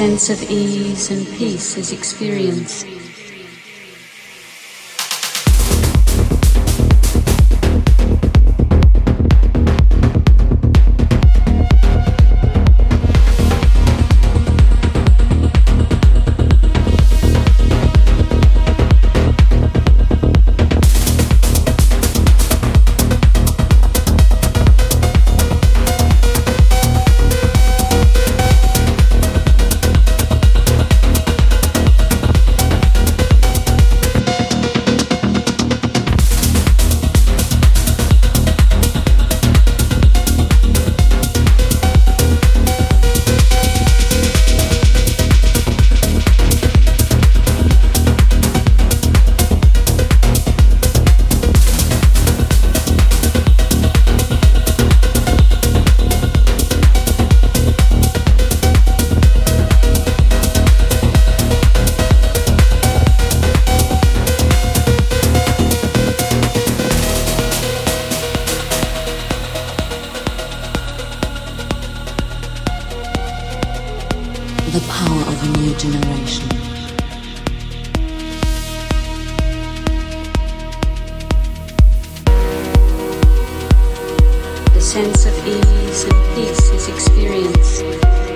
sense of ease and peace is experienced. sense of ease and peace is experienced.